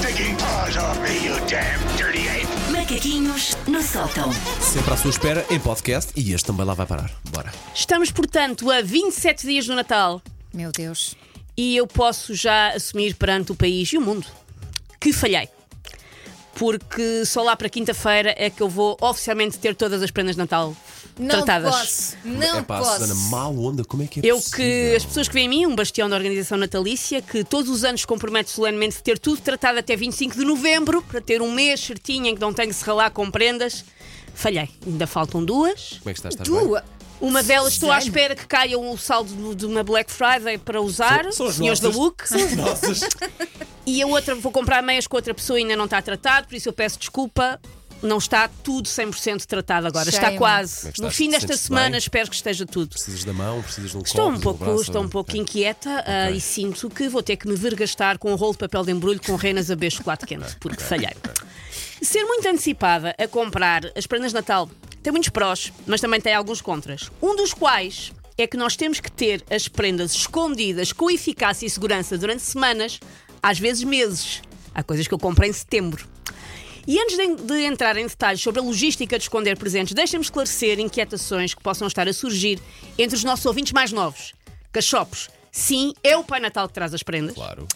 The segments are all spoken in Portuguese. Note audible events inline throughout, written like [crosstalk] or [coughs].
stinking paws off me, you damn dirty ape! Macaquinhos no sótão. Sempre à sua espera em podcast e este também lá vai parar. Bora. Estamos, portanto, a 27 dias do Natal Meu Deus. e eu posso já assumir perante o país e o mundo que falhei. Porque só lá para quinta-feira é que eu vou oficialmente ter todas as prendas de Natal Não tratadas. posso. Não é pá, posso. Susana, má onda, como é que é Eu possível? que as pessoas que veem em mim, um bastião da organização natalícia, que todos os anos compromete solenemente de ter tudo tratado até 25 de novembro, para ter um mês certinho em que não tenho que se ralar com prendas, falhei. Ainda faltam duas. Como é que estás? Estás bem? Tua. Uma delas estou à espera que caia o saldo de uma Black Friday para usar, São- são senhores nossas. da Look. Nossas. [laughs] E a outra, vou comprar meias com outra pessoa e ainda não está tratado, por isso eu peço desculpa. Não está tudo 100% tratado agora, está Shame. quase. É que No fim desta semana bem? espero que esteja tudo. Precisas da mão, precisas de um Estou copo, um pouco, braço, estou um pouco ok. inquieta ah, e sinto que vou ter que me vergastar com um rolo de papel de embrulho com renas a beber chocolate quente, porque falhei. Ser muito antecipada a comprar as prendas de Natal tem muitos prós, mas também tem alguns contras. Um dos quais é que nós temos que ter as prendas escondidas com eficácia e segurança durante semanas, às vezes meses. Há coisas que eu comprei em setembro. E antes de, de entrar em detalhes sobre a logística de esconder presentes, deixem-me esclarecer inquietações que possam estar a surgir entre os nossos ouvintes mais novos. Cachopos, sim, é o Pai Natal que traz as prendas. Claro.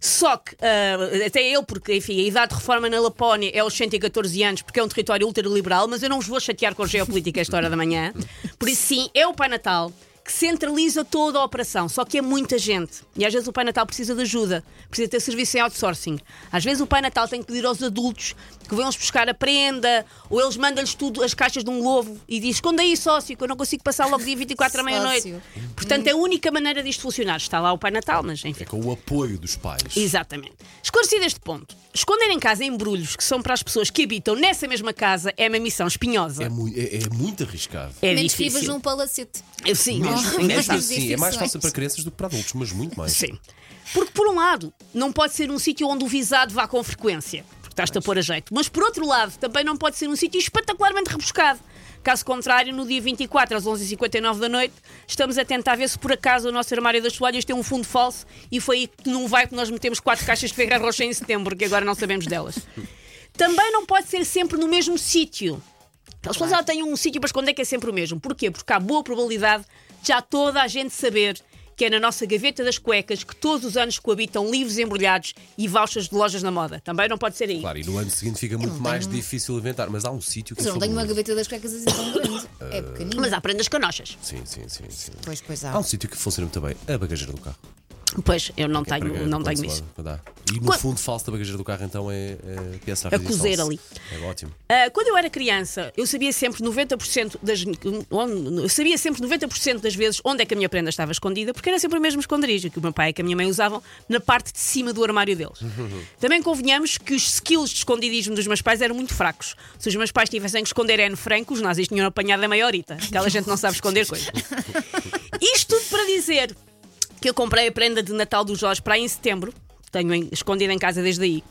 Só que, ah, até ele, porque enfim, a idade de reforma na Lapónia é aos 114 anos, porque é um território ultraliberal, mas eu não vos vou chatear com geopolítica a esta hora da manhã. Por isso, sim, é o Pai Natal que centraliza toda a operação. Só que é muita gente. E às vezes o Pai Natal precisa de ajuda, precisa ter serviço em outsourcing. Às vezes o Pai Natal tem que pedir aos adultos que venham-os buscar a prenda, ou eles mandam-lhes tudo, as caixas de um globo, e diz: esconda aí, sócio, que eu não consigo passar logo dia 24 à meia-noite. Portanto, é a única maneira disto funcionar. Está lá o Pai Natal, mas enfim. É com o apoio dos pais. Exatamente. Esclarecido este ponto, esconder em casa embrulhos que são para as pessoas que habitam nessa mesma casa é uma missão espinhosa. É, mui- é- é muito arriscado. É Menos que vivas difícil. num palacete. Eu, sim, Mesmo- mesmo, mesmo engraçado. assim. Sim, é mais fácil para crianças do que para adultos, mas muito mais. Sim. Porque, por um lado, não pode ser um sítio onde o visado vá com frequência, porque estás-te a pôr a jeito. Mas, por outro lado, também não pode ser um sítio espetacularmente rebuscado. Caso contrário, no dia 24, às 11h59 da noite, estamos a tentar ver se por acaso o nosso armário das toalhas tem um fundo falso e foi aí que não vai que nós metemos quatro caixas de Ferreira Rocher em setembro, que agora não sabemos delas. Também não pode ser sempre no mesmo sítio. As pessoas já têm um sítio para esconder que é sempre o mesmo. Porquê? Porque há boa probabilidade de já toda a gente saber que é na nossa gaveta das cuecas que todos os anos coabitam livros embrulhados e vouchers de lojas na moda. Também não pode ser aí. Claro, e no ano seguinte fica muito não mais tenho- difícil inventar, mas há um sítio que Mas eu não tenho uma gaveta das cuecas assim tão grande. [coughs] É pequenina. Mas há prendas canochas. Sim, sim, sim, sim. Pois, pois Há há. um sítio que funciona muito bem, a bagageira do carro. Pois, eu não É para- tenho, não tenho isso. E no Quando- fundo falso da bagageira do carro então é, é peça A cozer ali. É ótimo. Ah, quando eu era criança, eu sabia sempre 90% das onde- sabia sempre 90% das vezes onde é que a minha prenda estava escondida, porque era sempre o mesmo esconderijo que o meu pai e que a minha mãe usavam na parte de cima do armário deles. [laughs] Também convenhamos que os skills de escondidismo dos meus pais eram muito fracos. Se os meus pais tivessem que esconder N Franco, os nazis tinham apanhado a maiorita. Aquela gente não sabe esconder coisas. [laughs] Isto tudo para dizer que eu comprei a prenda de Natal do Jorge para aí em setembro. Tenho em- escondida em casa desde aí.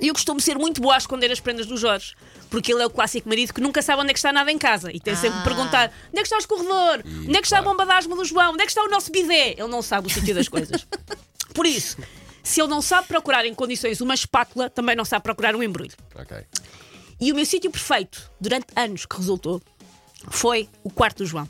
E eu costumo ser muito boa a esconder as prendas do Jorge. Porque ele é o clássico marido que nunca sabe onde é que está nada em casa. E tem sempre que perguntar onde é que está o escorredor? Onde é que está a bomba de asma do João? Onde é que está o nosso bidé? Ele não sabe o sítio das coisas. [laughs] Por isso, se ele não sabe procurar em condições uma espátula, também não sabe procurar um embrulho. Ok. E o meu sítio perfeito, durante anos que resultou, foi o quarto do João.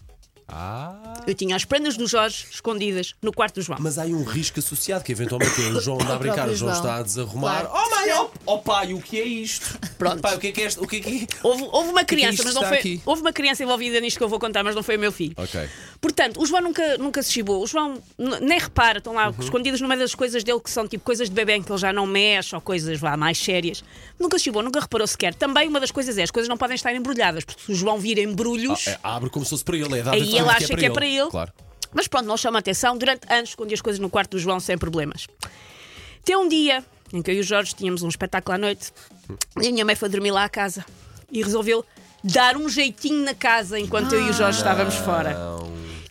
Ah, Eu tinha as prendas do Jorge escondidas no quarto do João. mas há aí um risco associado que eventualmente é o João [coughs] anda a brincar, o João está a desarrumar. Claro. Oh mãe, oh, oh pai, o que é isto? Pronto. Pai, o que é que é isto? O que é que é? Houve, houve uma que é criança, isto mas não foi. aqui? Houve uma criança envolvida nisto que eu vou contar, mas não foi o meu filho. Ok. Portanto, o João nunca, nunca se chibou. O João nem repara, estão lá Uhum. escondidas numa das coisas dele que são tipo coisas de bebê em que ele já não mexe ou coisas vá, mais sérias. Nunca se chibou, nunca reparou sequer. Também uma das coisas é as coisas não podem estar embrulhadas, porque se o João vir embrulhos. Ah, é, abre como se fosse para ele, é dado A ele acha que é para ele. Claro. Mas pronto, não chama atenção. Durante anos escondi as coisas no quarto do João sem problemas. Até um dia em que eu e o Jorge tínhamos um espetáculo à noite e a minha mãe foi dormir lá à casa e resolveu dar um jeitinho na casa enquanto eu e o Jorge estávamos fora.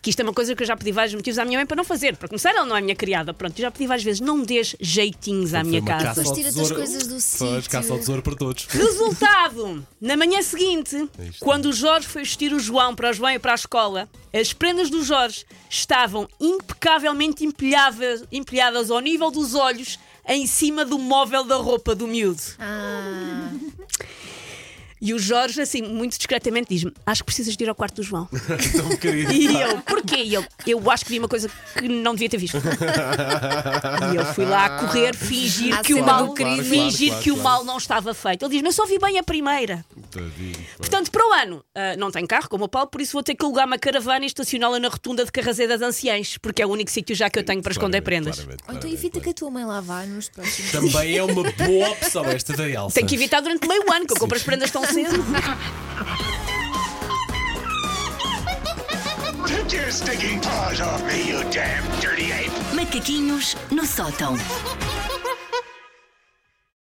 Que isto é uma coisa que eu já pedi vários motivos à minha mãe para não fazer. Para começar, ela não é minha criada. Pronto, eu já pedi várias vezes, não dês jeitinhos à minha casa. Mas tira-te as coisas do sítio. caça ao tesouro para todos. Resultado! Na manhã seguinte, Isto. quando o Jorge foi vestir o João para o João e para a escola, as prendas do Jorge estavam impecavelmente empilhadas, empilhadas ao nível dos olhos em cima do móvel da roupa do miúdo. Ah, E o Jorge, assim, muito discretamente, diz-me: Acho que precisas de ir ao quarto do João. [laughs] Tão querido. E eu, porquê? E ele, eu acho que vi uma coisa que não devia ter visto. [laughs] E eu fui lá a correr, fingir À que o mal, do querido. fingir Claro, que o claro, mal não estava feito. Ele diz: Mas só vi bem a primeira. Tadinho. Portanto, para o ano, ah, não tenho carro, como o Paulo, por isso vou ter que alugar uma caravana e estacioná-la na rotunda de Carrazé das Anciãs, porque é o único sítio já que eu tenho para esconder Claramente, prendas. claramente, ou então claramente, evita que a tua mãe lá vá nos próximos Também é uma boa opção esta da Elsa. Tenho que evitar durante meio ano, que eu compro as prendas tão cedo. Take your stinking paws off me, you damn dirty ape! Macaquinhos no sótão.